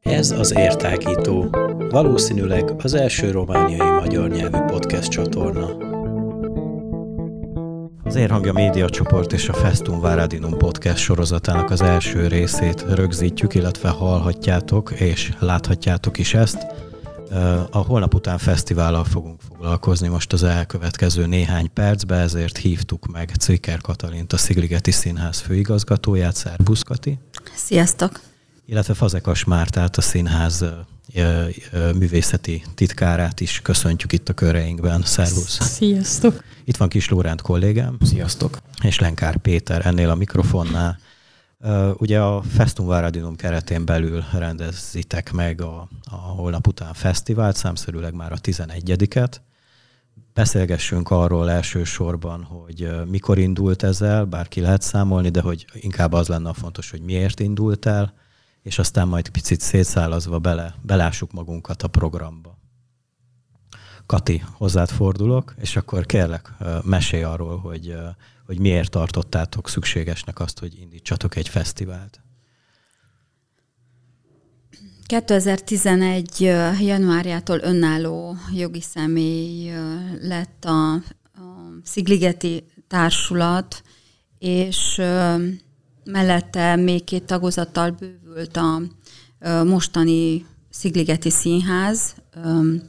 Ez az Értágító, valószínűleg az első romániai magyar nyelvű podcast csatorna. Az Érhangja Média csoport és a Festum Váradinum podcast sorozatának az első részét rögzítjük, illetve hallhatjátok és láthatjátok is ezt. A holnap után fesztivállal fogunk foglalkozni most az elkövetkező néhány percben, ezért hívtuk meg Cviker Katalint, a Szigligeti Színház főigazgatóját. Szerbusz, Kati! Sziasztok! illetve Fazekas Mártát, a színház művészeti titkárát is köszöntjük itt a köreinkben. Szervusz! Sziasztok! Itt van Kis Lóránt kollégám. Sziasztok! És Lenkár Péter ennél a mikrofonnál. Ugye a Festum Váradinum keretén belül rendezitek meg a, a holnap után fesztivált, számszerűleg már a 11-et. Beszélgessünk arról elsősorban, hogy mikor indult ezzel, bár ki lehet számolni, de hogy inkább az lenne a fontos, hogy miért indult el, és aztán majd picit szétszálazva bele, belássuk magunkat a programba. Kati, hozzád fordulok, és akkor kérlek, mesélj arról, hogy, hogy miért tartottátok szükségesnek azt, hogy indítsatok egy fesztivált. 2011. januárjától önálló jogi személy lett a, a Szigligeti Társulat, és mellette még két tagozattal bővült a mostani Szigligeti Színház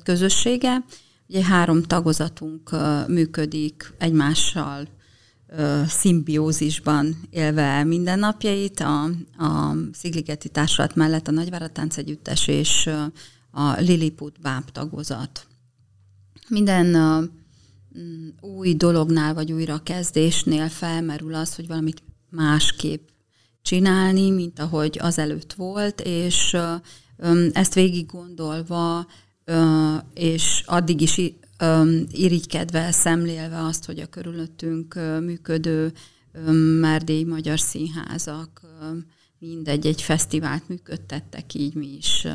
közössége. Ugye három tagozatunk működik egymással szimbiózisban élve mindennapjait. A, a Szigligeti Társulat mellett a Nagyváratánc Együttes és a Lilliput báb tagozat. Minden új dolognál vagy újra kezdésnél felmerül az, hogy valamit másképp csinálni, mint ahogy azelőtt volt, és ezt végig gondolva, és addig is irigykedve, szemlélve azt, hogy a körülöttünk működő merdély magyar színházak mindegy, egy fesztivált működtettek, így mi is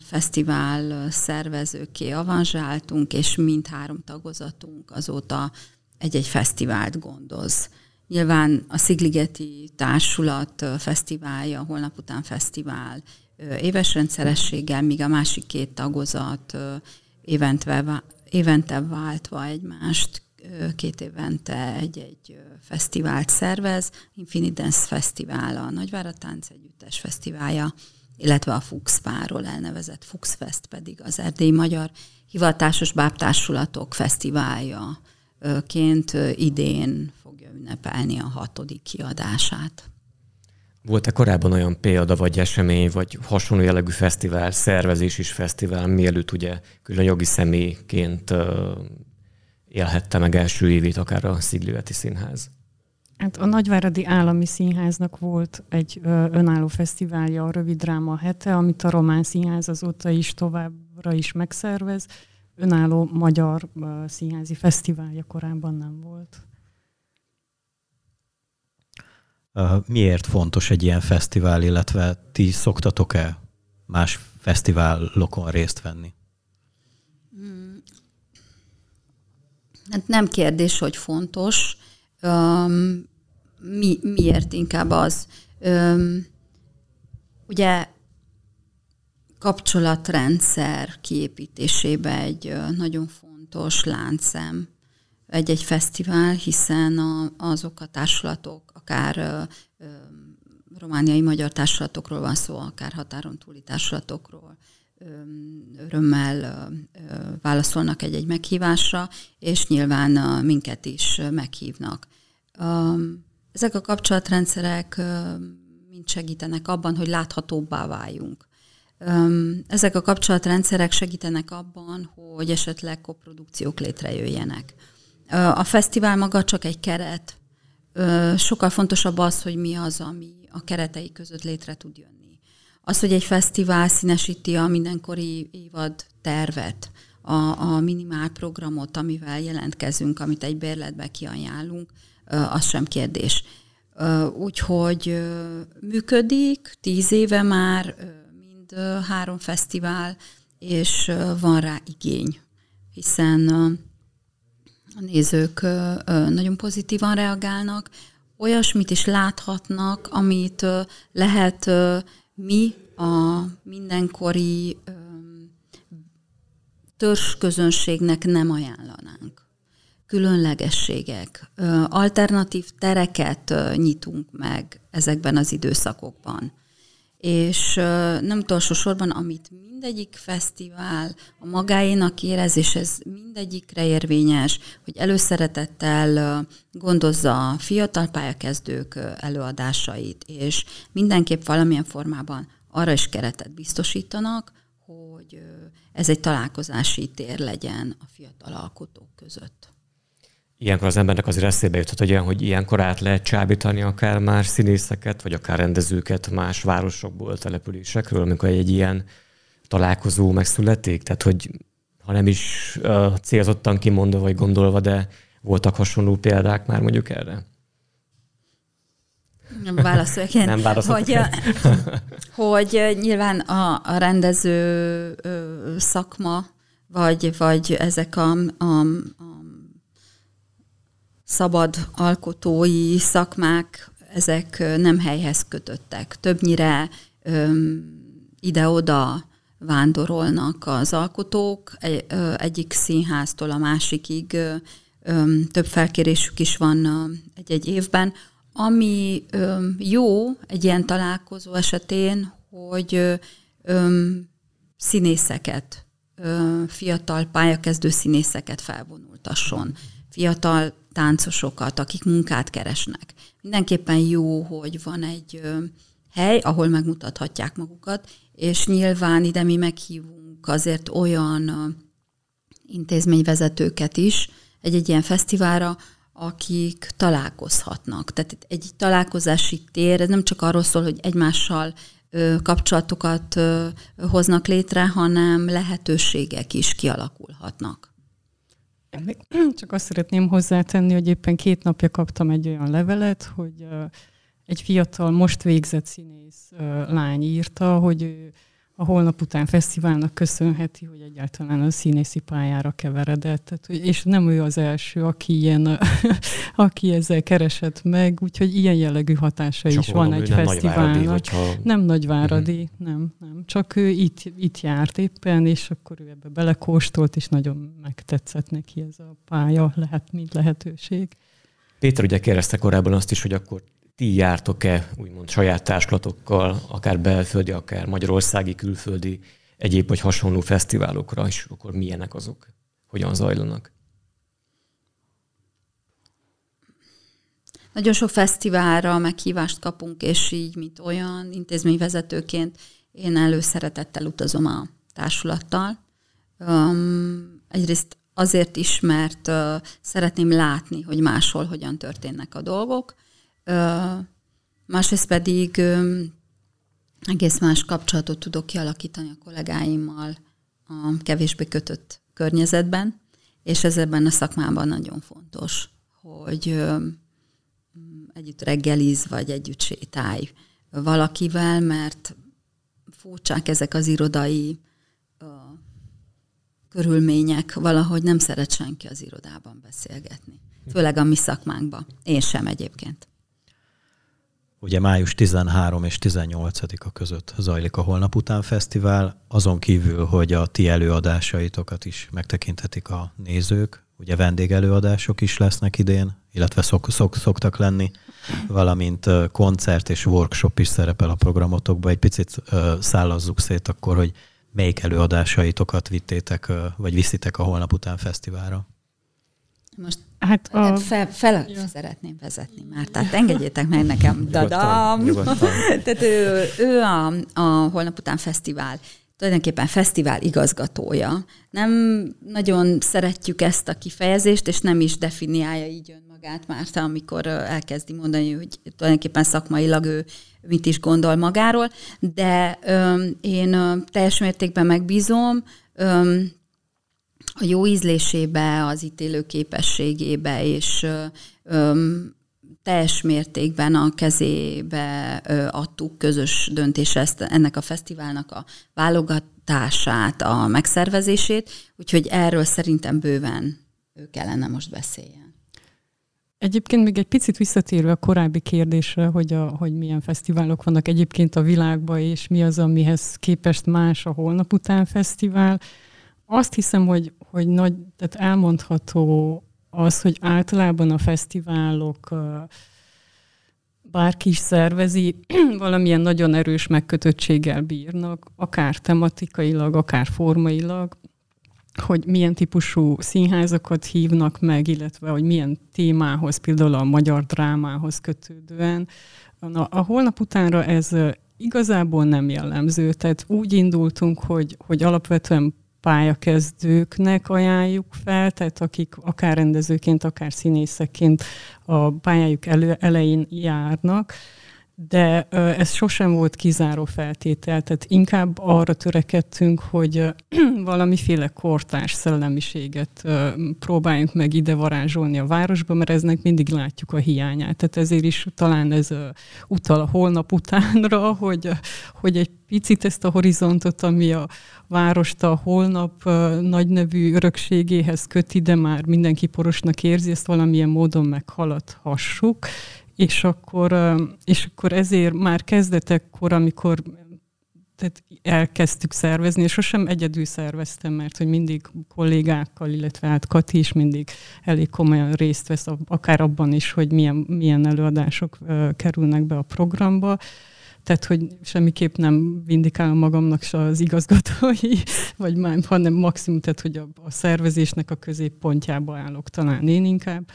fesztivál szervezőké avanzsáltunk, és mindhárom tagozatunk azóta egy-egy fesztivált gondoz. Nyilván a Szigligeti Társulat fesztiválja, holnap után fesztivál éves rendszerességgel, míg a másik két tagozat évente, évente váltva egymást két évente egy-egy fesztivált szervez, Infinite Dance Fesztivál, a Nagyváratánc Együttes Fesztiválja, illetve a Fuxpáról elnevezett Fuxfest pedig az Erdély Magyar Hivatásos Bábtársulatok Fesztiválja ként idén ünnepelni a hatodik kiadását. Volt-e korábban olyan példa, vagy esemény, vagy hasonló jellegű fesztivál, szervezés is fesztivál, mielőtt ugye külön jogi személyként élhette meg első évét akár a Szigligeti Színház? Hát a Nagyváradi Állami Színháznak volt egy önálló fesztiválja, a Rövid Dráma hete, amit a Román Színház azóta is továbbra is megszervez. Önálló magyar színházi fesztiválja korábban nem volt. Miért fontos egy ilyen fesztivál, illetve ti szoktatok-e más fesztiválokon részt venni? Hmm. Hát nem kérdés, hogy fontos. Mi, miért inkább az? Ugye kapcsolatrendszer kiépítésébe egy nagyon fontos láncszem egy-egy fesztivál, hiszen a, azok a társulatok, akár ö, romániai magyar társulatokról van szó, akár határon túli társulatokról, örömmel válaszolnak egy-egy meghívásra, és nyilván minket is meghívnak. Ezek a kapcsolatrendszerek mind segítenek abban, hogy láthatóbbá váljunk. Ezek a kapcsolatrendszerek segítenek abban, hogy esetleg koprodukciók létrejöjjenek. A fesztivál maga csak egy keret. Sokkal fontosabb az, hogy mi az, ami a keretei között létre tud jönni. Az, hogy egy fesztivál színesíti a mindenkori évad tervet, a, a minimál programot, amivel jelentkezünk, amit egy bérletbe kiajánlunk, az sem kérdés. Úgyhogy működik, tíz éve már mind három fesztivál, és van rá igény, hiszen a nézők nagyon pozitívan reagálnak, olyasmit is láthatnak, amit lehet mi a mindenkori közönségnek nem ajánlanánk. Különlegességek, alternatív tereket nyitunk meg ezekben az időszakokban. És nem utolsó sorban, amit mindegyik fesztivál a magáénak érez, és ez mindegyikre érvényes, hogy előszeretettel gondozza a fiatal pályakezdők előadásait, és mindenképp valamilyen formában arra is keretet biztosítanak, hogy ez egy találkozási tér legyen a fiatal alkotók között. Ilyenkor az embernek azért eszébe juthat, hogy, hogy ilyenkor át lehet csábítani akár más színészeket, vagy akár rendezőket más városokból, településekről, amikor egy, ilyen találkozó megszületik? Tehát, hogy ha nem is uh, célzottan kimondva vagy gondolva, de voltak hasonló példák már mondjuk erre? Nem válaszoljak én. Nem hogy, hogy nyilván a, a rendező szakma, vagy, vagy ezek a, a, a szabad alkotói szakmák, ezek nem helyhez kötöttek. Többnyire ide-oda vándorolnak az alkotók, egyik színháztól a másikig több felkérésük is van egy-egy évben. Ami jó egy ilyen találkozó esetén, hogy színészeket, fiatal pályakezdő színészeket felvonultasson, fiatal táncosokat, akik munkát keresnek. Mindenképpen jó, hogy van egy hely, ahol megmutathatják magukat, és nyilván ide mi meghívunk azért olyan intézményvezetőket is egy-egy ilyen fesztiválra, akik találkozhatnak. Tehát egy találkozási tér, ez nem csak arról szól, hogy egymással kapcsolatokat hoznak létre, hanem lehetőségek is kialakulhatnak. Csak azt szeretném hozzátenni, hogy éppen két napja kaptam egy olyan levelet, hogy egy fiatal, most végzett színész lány írta, hogy ő a holnap után fesztiválnak köszönheti, hogy egyáltalán a színészi pályára keveredett. Tehát, és nem ő az első, aki, ilyen, aki ezzel keresett meg, úgyhogy ilyen jellegű hatása Csak is van egy nem fesztiválnak. Nagyváradi, hogyha... Nem nagyváradi, uh-huh. nem, nem. Csak ő itt, itt járt éppen, és akkor ő ebbe belekóstolt, és nagyon megtetszett neki ez a pálya, lehet, mint lehetőség. Péter ugye kérdezte korábban azt is, hogy akkor ti jártok-e úgymond saját társulatokkal, akár belföldi, akár magyarországi, külföldi, egyéb vagy hasonló fesztiválokra, és akkor milyenek azok, hogyan zajlanak? Nagyon sok fesztiválra meghívást kapunk, és így, mint olyan intézményvezetőként én előszeretettel utazom a társulattal. Um, egyrészt azért is, mert uh, szeretném látni, hogy máshol hogyan történnek a dolgok, másrészt pedig egész más kapcsolatot tudok kialakítani a kollégáimmal a kevésbé kötött környezetben, és ez ebben a szakmában nagyon fontos, hogy együtt reggeliz, vagy együtt sétálj valakivel, mert furcsák ezek az irodai körülmények, valahogy nem szeret senki az irodában beszélgetni. Főleg a mi szakmánkban. Én sem egyébként. Ugye május 13 és 18-a között zajlik a Holnap után fesztivál, azon kívül, hogy a ti előadásaitokat is megtekinthetik a nézők, ugye vendégelőadások is lesznek idén, illetve szok, szok, szoktak lenni, valamint koncert és workshop is szerepel a programotokban. Egy picit szállazzuk szét akkor, hogy melyik előadásaitokat vittétek, vagy viszitek a Holnap után fesztiválra. Most Hát a... fel, fel ja. szeretném vezetni már, tehát engedjétek meg nekem, dadam! tehát ő, ő a, a Holnap után fesztivál tulajdonképpen fesztivál igazgatója. Nem nagyon szeretjük ezt a kifejezést, és nem is definiálja így önmagát már, amikor elkezdi mondani, hogy tulajdonképpen szakmailag ő mit is gondol magáról, de öm, én öm, teljes mértékben megbízom, öm, a jó ízlésébe, az ítélő képességébe, és öm, teljes mértékben a kezébe adtuk közös döntésre ezt, ennek a fesztiválnak a válogatását, a megszervezését, úgyhogy erről szerintem bőven ő kellene most beszéljen. Egyébként még egy picit visszatérve a korábbi kérdésre, hogy, a, hogy milyen fesztiválok vannak egyébként a világban, és mi az, amihez képest más a Holnap után fesztivál. Azt hiszem, hogy, hogy nagy, tehát elmondható az, hogy általában a fesztiválok bárki is szervezi, valamilyen nagyon erős megkötöttséggel bírnak, akár tematikailag, akár formailag, hogy milyen típusú színházakat hívnak meg, illetve hogy milyen témához, például a magyar drámához kötődően. A, a holnap utánra ez igazából nem jellemző, tehát úgy indultunk, hogy, hogy alapvetően pályakezdőknek ajánljuk fel, tehát akik akár rendezőként, akár színészeként a pályájuk elő, elején járnak, de ez sosem volt kizáró feltétel, tehát inkább arra törekedtünk, hogy valamiféle kortárs szellemiséget próbáljunk meg ide varázsolni a városba, mert eznek mindig látjuk a hiányát. Tehát ezért is talán ez utal a holnap utánra, hogy, hogy egy picit ezt a horizontot, ami a várost a holnap nagynevű örökségéhez köti, de már mindenki porosnak érzi, ezt valamilyen módon meghaladhassuk, és akkor, és akkor ezért már kezdetekkor, amikor tehát elkezdtük szervezni, és sosem egyedül szerveztem, mert hogy mindig kollégákkal, illetve hát Kati is mindig elég komolyan részt vesz, akár abban is, hogy milyen, milyen előadások kerülnek be a programba. Tehát, hogy semmiképp nem vindikálom magamnak se az igazgatói, vagy már, hanem maximum, tehát, hogy a, a szervezésnek a középpontjába állok talán én inkább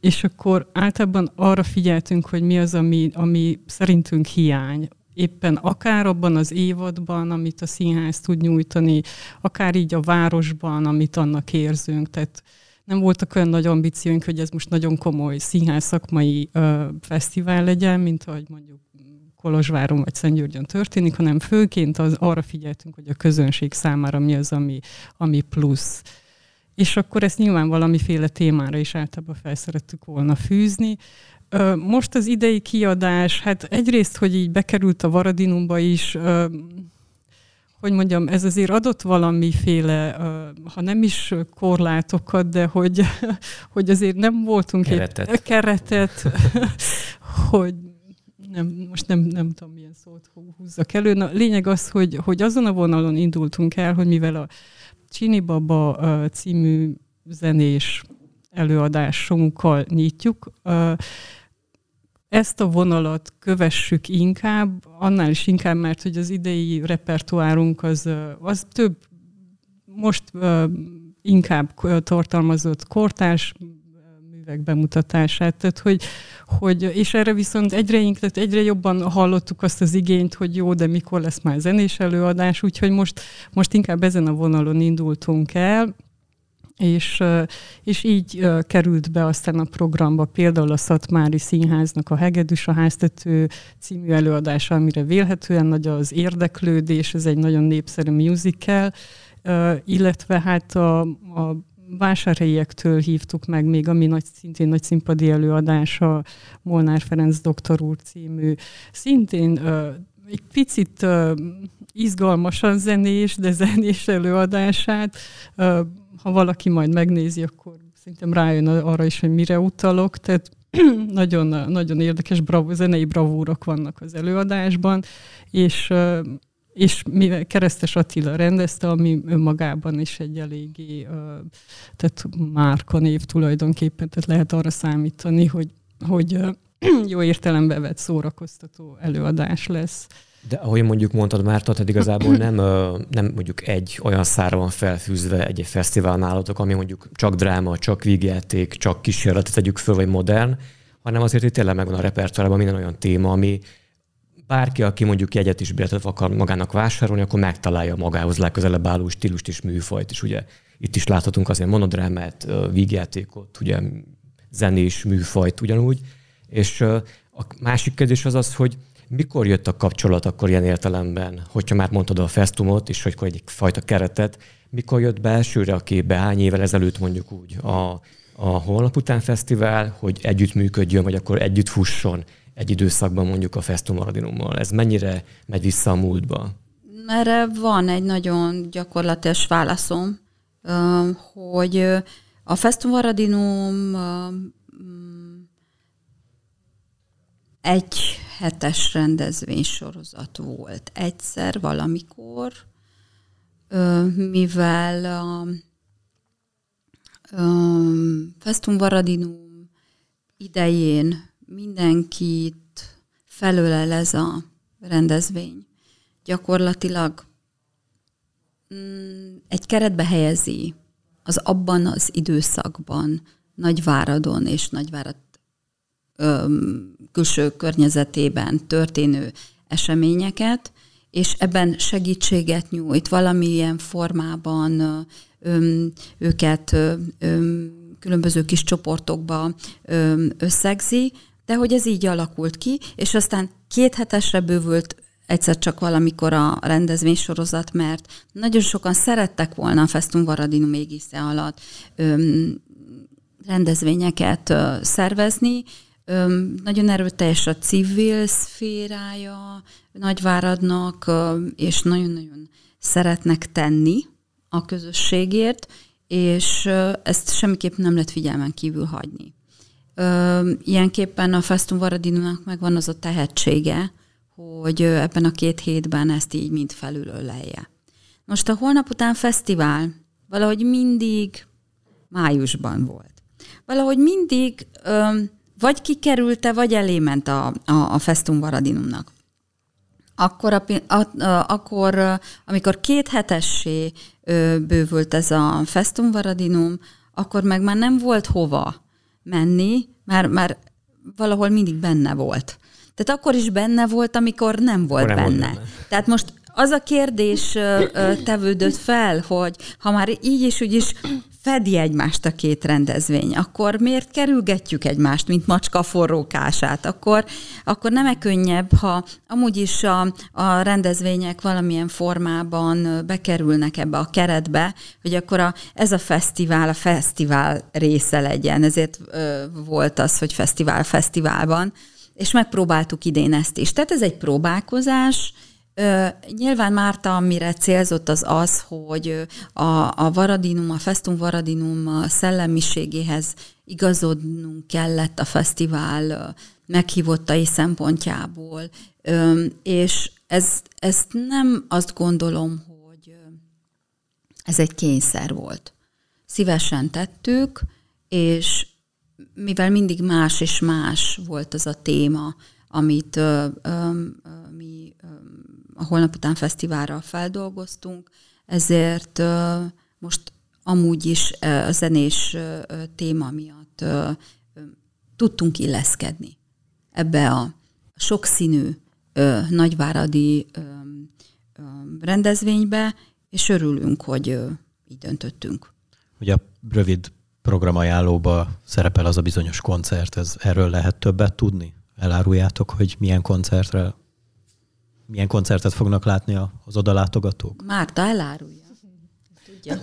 és akkor általában arra figyeltünk, hogy mi az, ami, ami szerintünk hiány. Éppen akár abban az évadban, amit a színház tud nyújtani, akár így a városban, amit annak érzünk. Tehát nem voltak olyan nagy ambícióink, hogy ez most nagyon komoly színház szakmai ö, fesztivál legyen, mint ahogy mondjuk Kolozsváron vagy Szentgyörgyön történik, hanem főként az, arra figyeltünk, hogy a közönség számára mi az, ami, ami plusz és akkor ezt nyilván valamiféle témára is általában felszerettük volna fűzni. Most az idei kiadás, hát egyrészt, hogy így bekerült a Varadinumba is, hogy mondjam, ez azért adott valamiféle, ha nem is korlátokat, de hogy, hogy azért nem voltunk keretet, egy keretet hogy nem, most nem, nem tudom, milyen szót húzzak elő. Na, lényeg az, hogy, hogy azon a vonalon indultunk el, hogy mivel a Csini Baba című zenés előadásunkkal nyitjuk. Ezt a vonalat kövessük inkább, annál is inkább, mert hogy az idei repertoárunk az, az több, most inkább tartalmazott kortárs művek bemutatását, tehát hogy, hogy, és erre viszont egyre, tehát egyre jobban hallottuk azt az igényt, hogy jó, de mikor lesz már zenés előadás, úgyhogy most, most inkább ezen a vonalon indultunk el, és, és így került be aztán a programba például a Szatmári Színháznak a Hegedűs a háztető című előadása, amire vélhetően nagy az érdeklődés, ez egy nagyon népszerű musical, illetve hát a, a vásárhelyiektől hívtuk meg még, ami nagy, szintén nagy színpadi előadás, a Molnár Ferenc doktor úr című, szintén uh, egy picit uh, izgalmasan zenés, de zenés előadását. Uh, ha valaki majd megnézi, akkor szerintem rájön arra is, hogy mire utalok. Tehát nagyon, nagyon érdekes bravo, zenei bravúrok vannak az előadásban, és és mivel Keresztes Attila rendezte, ami önmagában is egy eléggé, tehát márkanév tulajdonképpen, tehát lehet arra számítani, hogy, hogy jó értelembe vett szórakoztató előadás lesz. De ahogy mondjuk mondtad már, tehát igazából nem, nem mondjuk egy olyan szára van felfűzve egy fesztivál nálatok, ami mondjuk csak dráma, csak vígjáték, csak kísérletet tegyük föl, vagy modern, hanem azért itt tényleg megvan a repertoárban minden olyan téma, ami bárki, aki mondjuk jegyet is bérletet akar magának vásárolni, akkor megtalálja magához legközelebb álló stílust és műfajt is. Ugye itt is láthatunk azért monodrámát, vígjátékot, ugye zenés műfajt ugyanúgy. És a másik kérdés az az, hogy mikor jött a kapcsolat akkor ilyen értelemben, hogyha már mondtad a festumot, és hogy egy fajta keretet, mikor jött be elsőre a képbe, hány évvel ezelőtt mondjuk úgy a, a Holnap után fesztivál, hogy együtt működjön, vagy akkor együtt fusson egy időszakban mondjuk a Festum Maradinummal? Ez mennyire megy vissza a múltba? Erre van egy nagyon gyakorlatos válaszom, hogy A Festum Varadinum egy hetes rendezvénysorozat volt egyszer valamikor, mivel a Festum Varadinum idején mindenkit felölel ez a rendezvény. Gyakorlatilag mm, egy keretbe helyezi az abban az időszakban Nagyváradon és Nagyvárad öm, külső környezetében történő eseményeket, és ebben segítséget nyújt, valamilyen formában öm, őket öm, különböző kis csoportokba öm, összegzi, de hogy ez így alakult ki, és aztán két hetesre bővült egyszer csak valamikor a rendezvénysorozat, mert nagyon sokan szerettek volna a Festum Varadinum égisze alatt öm, rendezvényeket ö, szervezni, öm, nagyon erőteljes a civil szférája Nagyváradnak, ö, és nagyon-nagyon szeretnek tenni a közösségért, és ezt semmiképp nem lehet figyelmen kívül hagyni. Ilyenképpen a Festum Varadinunak megvan az a tehetsége, hogy ebben a két hétben ezt így mind felülölelje. Most a holnap után fesztivál valahogy mindig májusban volt. Valahogy mindig ö, vagy kikerülte, vagy elé ment a, a, a Festum Varadinumnak. Akkor, a, a, a, akkor, amikor két hetessé ö, bővült ez a Festum Varadinum, akkor meg már nem volt hova menni, már, már valahol mindig benne volt. Tehát akkor is benne volt, amikor nem volt, nem benne. volt benne. Tehát most az a kérdés tevődött fel, hogy ha már így is úgy is fedi egymást a két rendezvény, akkor miért kerülgetjük egymást, mint macska forrókását? Akkor, akkor nem-e könnyebb, ha amúgy is a, a rendezvények valamilyen formában bekerülnek ebbe a keretbe, hogy akkor a, ez a fesztivál a fesztivál része legyen. Ezért ö, volt az, hogy fesztivál fesztiválban, és megpróbáltuk idén ezt is. Tehát ez egy próbálkozás, Nyilván Márta, amire célzott az az, hogy a, a Varadinum, a Festum Varadinum szellemiségéhez igazodnunk kellett a fesztivál meghívottai szempontjából, és ez, ezt nem azt gondolom, hogy ez egy kényszer volt. Szívesen tettük, és mivel mindig más és más volt az a téma, amit ö, ö, ö, a Holnap után fesztiválra feldolgoztunk, ezért most amúgy is a zenés téma miatt tudtunk illeszkedni ebbe a sokszínű nagyváradi rendezvénybe, és örülünk, hogy így döntöttünk. Ugye a rövid programajánlóba szerepel az a bizonyos koncert, ez erről lehet többet tudni? Eláruljátok, hogy milyen koncertre, milyen koncertet fognak látni az odalátogatók? Márta elárulja. Tudja.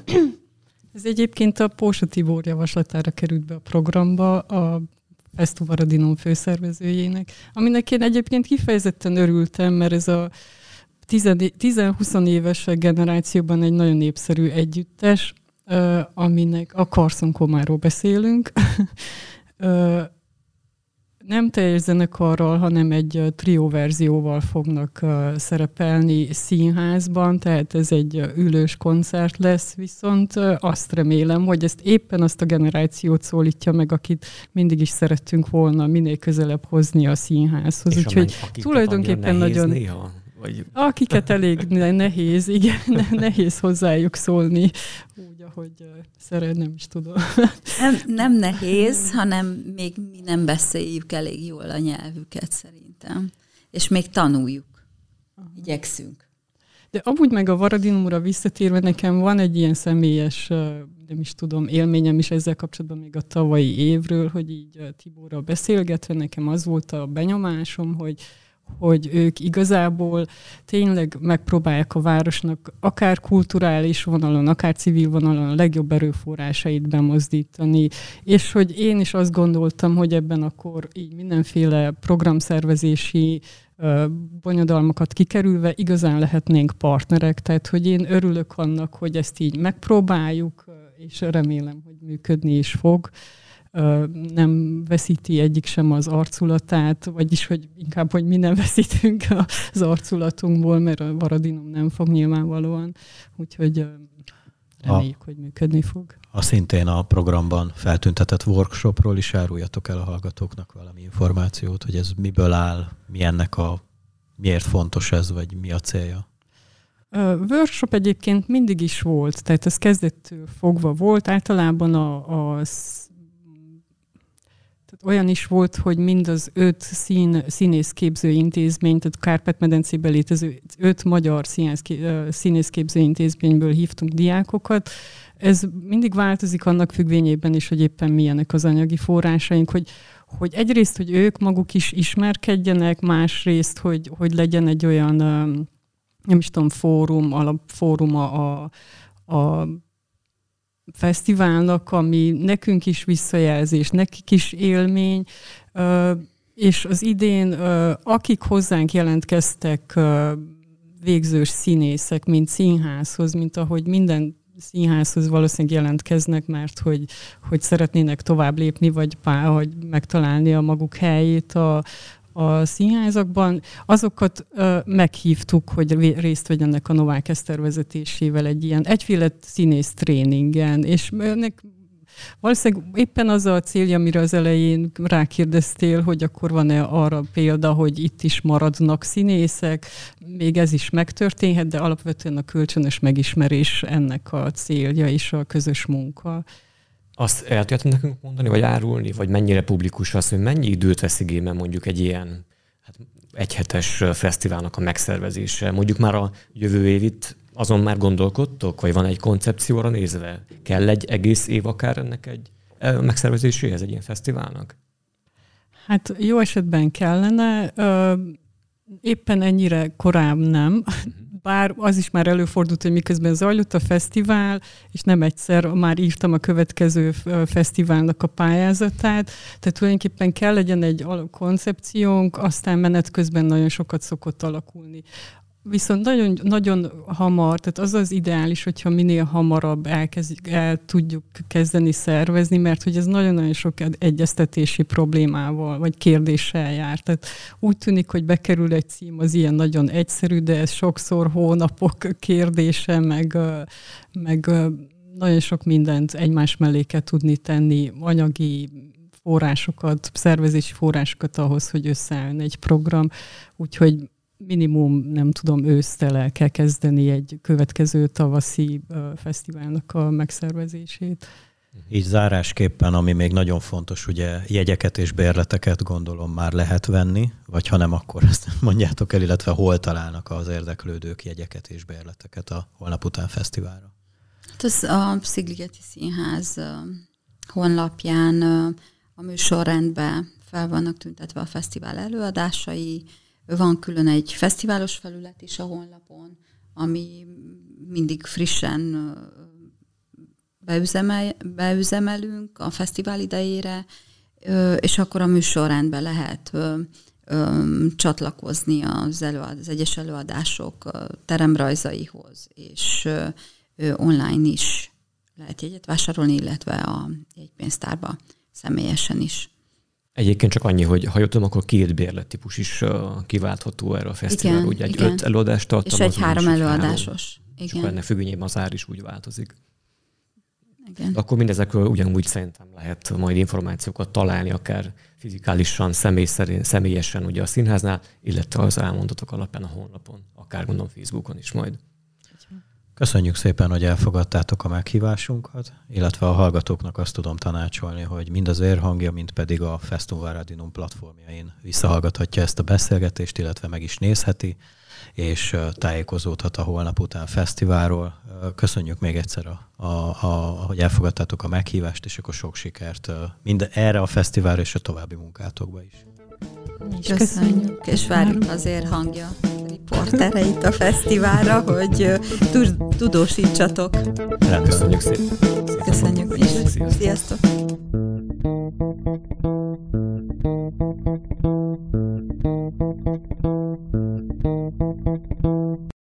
Ez egyébként a Pósa Tibor javaslatára került be a programba, a Festu Varadinon főszervezőjének, aminek én egyébként kifejezetten örültem, mert ez a 10-20 éves generációban egy nagyon népszerű együttes, aminek a Carson Komáról beszélünk. nem teljes zenekarral, hanem egy trió verzióval fognak szerepelni színházban, tehát ez egy ülős koncert lesz, viszont azt remélem, hogy ezt éppen azt a generációt szólítja meg, akit mindig is szerettünk volna minél közelebb hozni a színházhoz. Úgyhogy tulajdonképpen nagyon... Néha vagy... Akiket elég nehéz, igen, nehéz hozzájuk szólni, úgy, ahogy szeret, nem is tudom. Nem, nem nehéz, hanem még mi nem beszéljük elég jól a nyelvüket szerintem. És még tanuljuk. Igyekszünk. De amúgy meg a Varadinumra visszatérve nekem van egy ilyen személyes, nem is tudom, élményem is ezzel kapcsolatban még a tavalyi évről, hogy így Tiborral beszélgetve nekem az volt a benyomásom, hogy hogy ők igazából tényleg megpróbálják a városnak akár kulturális vonalon, akár civil vonalon a legjobb erőforrásait bemozdítani, és hogy én is azt gondoltam, hogy ebben akkor így mindenféle programszervezési bonyodalmakat kikerülve igazán lehetnénk partnerek, tehát hogy én örülök annak, hogy ezt így megpróbáljuk, és remélem, hogy működni is fog nem veszíti egyik sem az arculatát, vagyis hogy inkább, hogy mi nem veszítünk az arculatunkból, mert a varadinum nem fog nyilvánvalóan, úgyhogy reméljük, a, hogy működni fog. A szintén a programban feltüntetett workshopról is áruljatok el a hallgatóknak valami információt, hogy ez miből áll, mi ennek a, miért fontos ez, vagy mi a célja? workshop egyébként mindig is volt, tehát ez kezdettől fogva volt. Általában a, a olyan is volt, hogy mind az öt szín, színészképző intézmény, tehát Kárpát-medencében létező öt magyar színészképző intézményből hívtunk diákokat. Ez mindig változik annak függvényében is, hogy éppen milyenek az anyagi forrásaink, hogy, hogy egyrészt, hogy ők maguk is ismerkedjenek, másrészt, hogy, hogy legyen egy olyan, nem is tudom, fórum, alapfórum a, a, a fesztiválnak, ami nekünk is visszajelzés, nekik is élmény, és az idén, akik hozzánk jelentkeztek végzős színészek, mint színházhoz, mint ahogy minden színházhoz valószínűleg jelentkeznek, mert hogy, hogy szeretnének tovább lépni, vagy pár, hogy megtalálni a maguk helyét a, a színházakban, azokat ö, meghívtuk, hogy részt vegyenek a Novák Eszter vezetésével egy ilyen egyféle színész tréningen, és ennek Valószínűleg éppen az a célja, amire az elején rákérdeztél, hogy akkor van-e arra példa, hogy itt is maradnak színészek, még ez is megtörténhet, de alapvetően a kölcsönös megismerés ennek a célja és a közös munka. Azt el tudjátok nekünk mondani, vagy árulni, vagy mennyire publikus az, hogy mennyi időt vesz igénybe mondjuk egy ilyen hát egyhetes fesztiválnak a megszervezése? Mondjuk már a jövő évit azon már gondolkodtok, vagy van egy koncepcióra nézve? Kell egy egész év akár ennek egy megszervezéséhez egy ilyen fesztiválnak? Hát jó esetben kellene, éppen ennyire korán nem. Bár az is már előfordult, hogy miközben zajlott a fesztivál, és nem egyszer már írtam a következő fesztiválnak a pályázatát, tehát tulajdonképpen kell legyen egy koncepciónk, aztán menet közben nagyon sokat szokott alakulni. Viszont nagyon, nagyon hamar, tehát az az ideális, hogyha minél hamarabb elkezd, el tudjuk kezdeni szervezni, mert hogy ez nagyon-nagyon sok egyeztetési problémával, vagy kérdéssel jár. Tehát úgy tűnik, hogy bekerül egy cím, az ilyen nagyon egyszerű, de ez sokszor hónapok kérdése, meg, meg nagyon sok mindent egymás mellé kell tudni tenni, anyagi forrásokat, szervezési forrásokat ahhoz, hogy összeálljon egy program. Úgyhogy minimum, nem tudom, ősztel el kell kezdeni egy következő tavaszi fesztiválnak a megszervezését. Így zárásképpen, ami még nagyon fontos, ugye jegyeket és bérleteket gondolom már lehet venni, vagy ha nem, akkor ezt mondjátok el, illetve hol találnak az érdeklődők jegyeket és bérleteket a holnap után fesztiválra? Hát az a Szigligeti Színház honlapján a műsorrendben fel vannak tüntetve a fesztivál előadásai, van külön egy fesztiválos felület is a honlapon, ami mindig frissen beüzemel, beüzemelünk a fesztivál idejére, és akkor a műsorrendben lehet csatlakozni az, előad, az egyes előadások teremrajzaihoz, és online is lehet jegyet vásárolni, illetve a jegypénztárba személyesen is. Egyébként csak annyi, hogy ha jöttem, akkor két bérlettípus is kiváltható erre a fesztivál. Igen, Ugye egy igen. öt előadást tartalmaz. És egy három előadásos. Három, igen. És akkor ennek függvényében az ár is úgy változik. Igen. Akkor mindezekről ugyanúgy szerintem lehet majd információkat találni, akár fizikálisan, személy szerint, személyesen ugye a színháznál, illetve az elmondatok alapján a honlapon, akár gondolom Facebookon is majd. Köszönjük szépen, hogy elfogadtátok a meghívásunkat, illetve a hallgatóknak azt tudom tanácsolni, hogy mind az érhangja, mind pedig a Festum Varadinum platformjain visszahallgathatja ezt a beszélgetést, illetve meg is nézheti, és tájékozódhat a holnap után fesztiválról. Köszönjük még egyszer, a, a, a, hogy elfogadtátok a meghívást, és akkor sok sikert mind erre a fesztiválra és a további munkátokba is. Köszönjük, és várjuk azért hangja riportereit a fesztiválra, hogy tudósítsatok. Köszönjük szépen. Köszönjük is. Sziasztok. Sziasztok.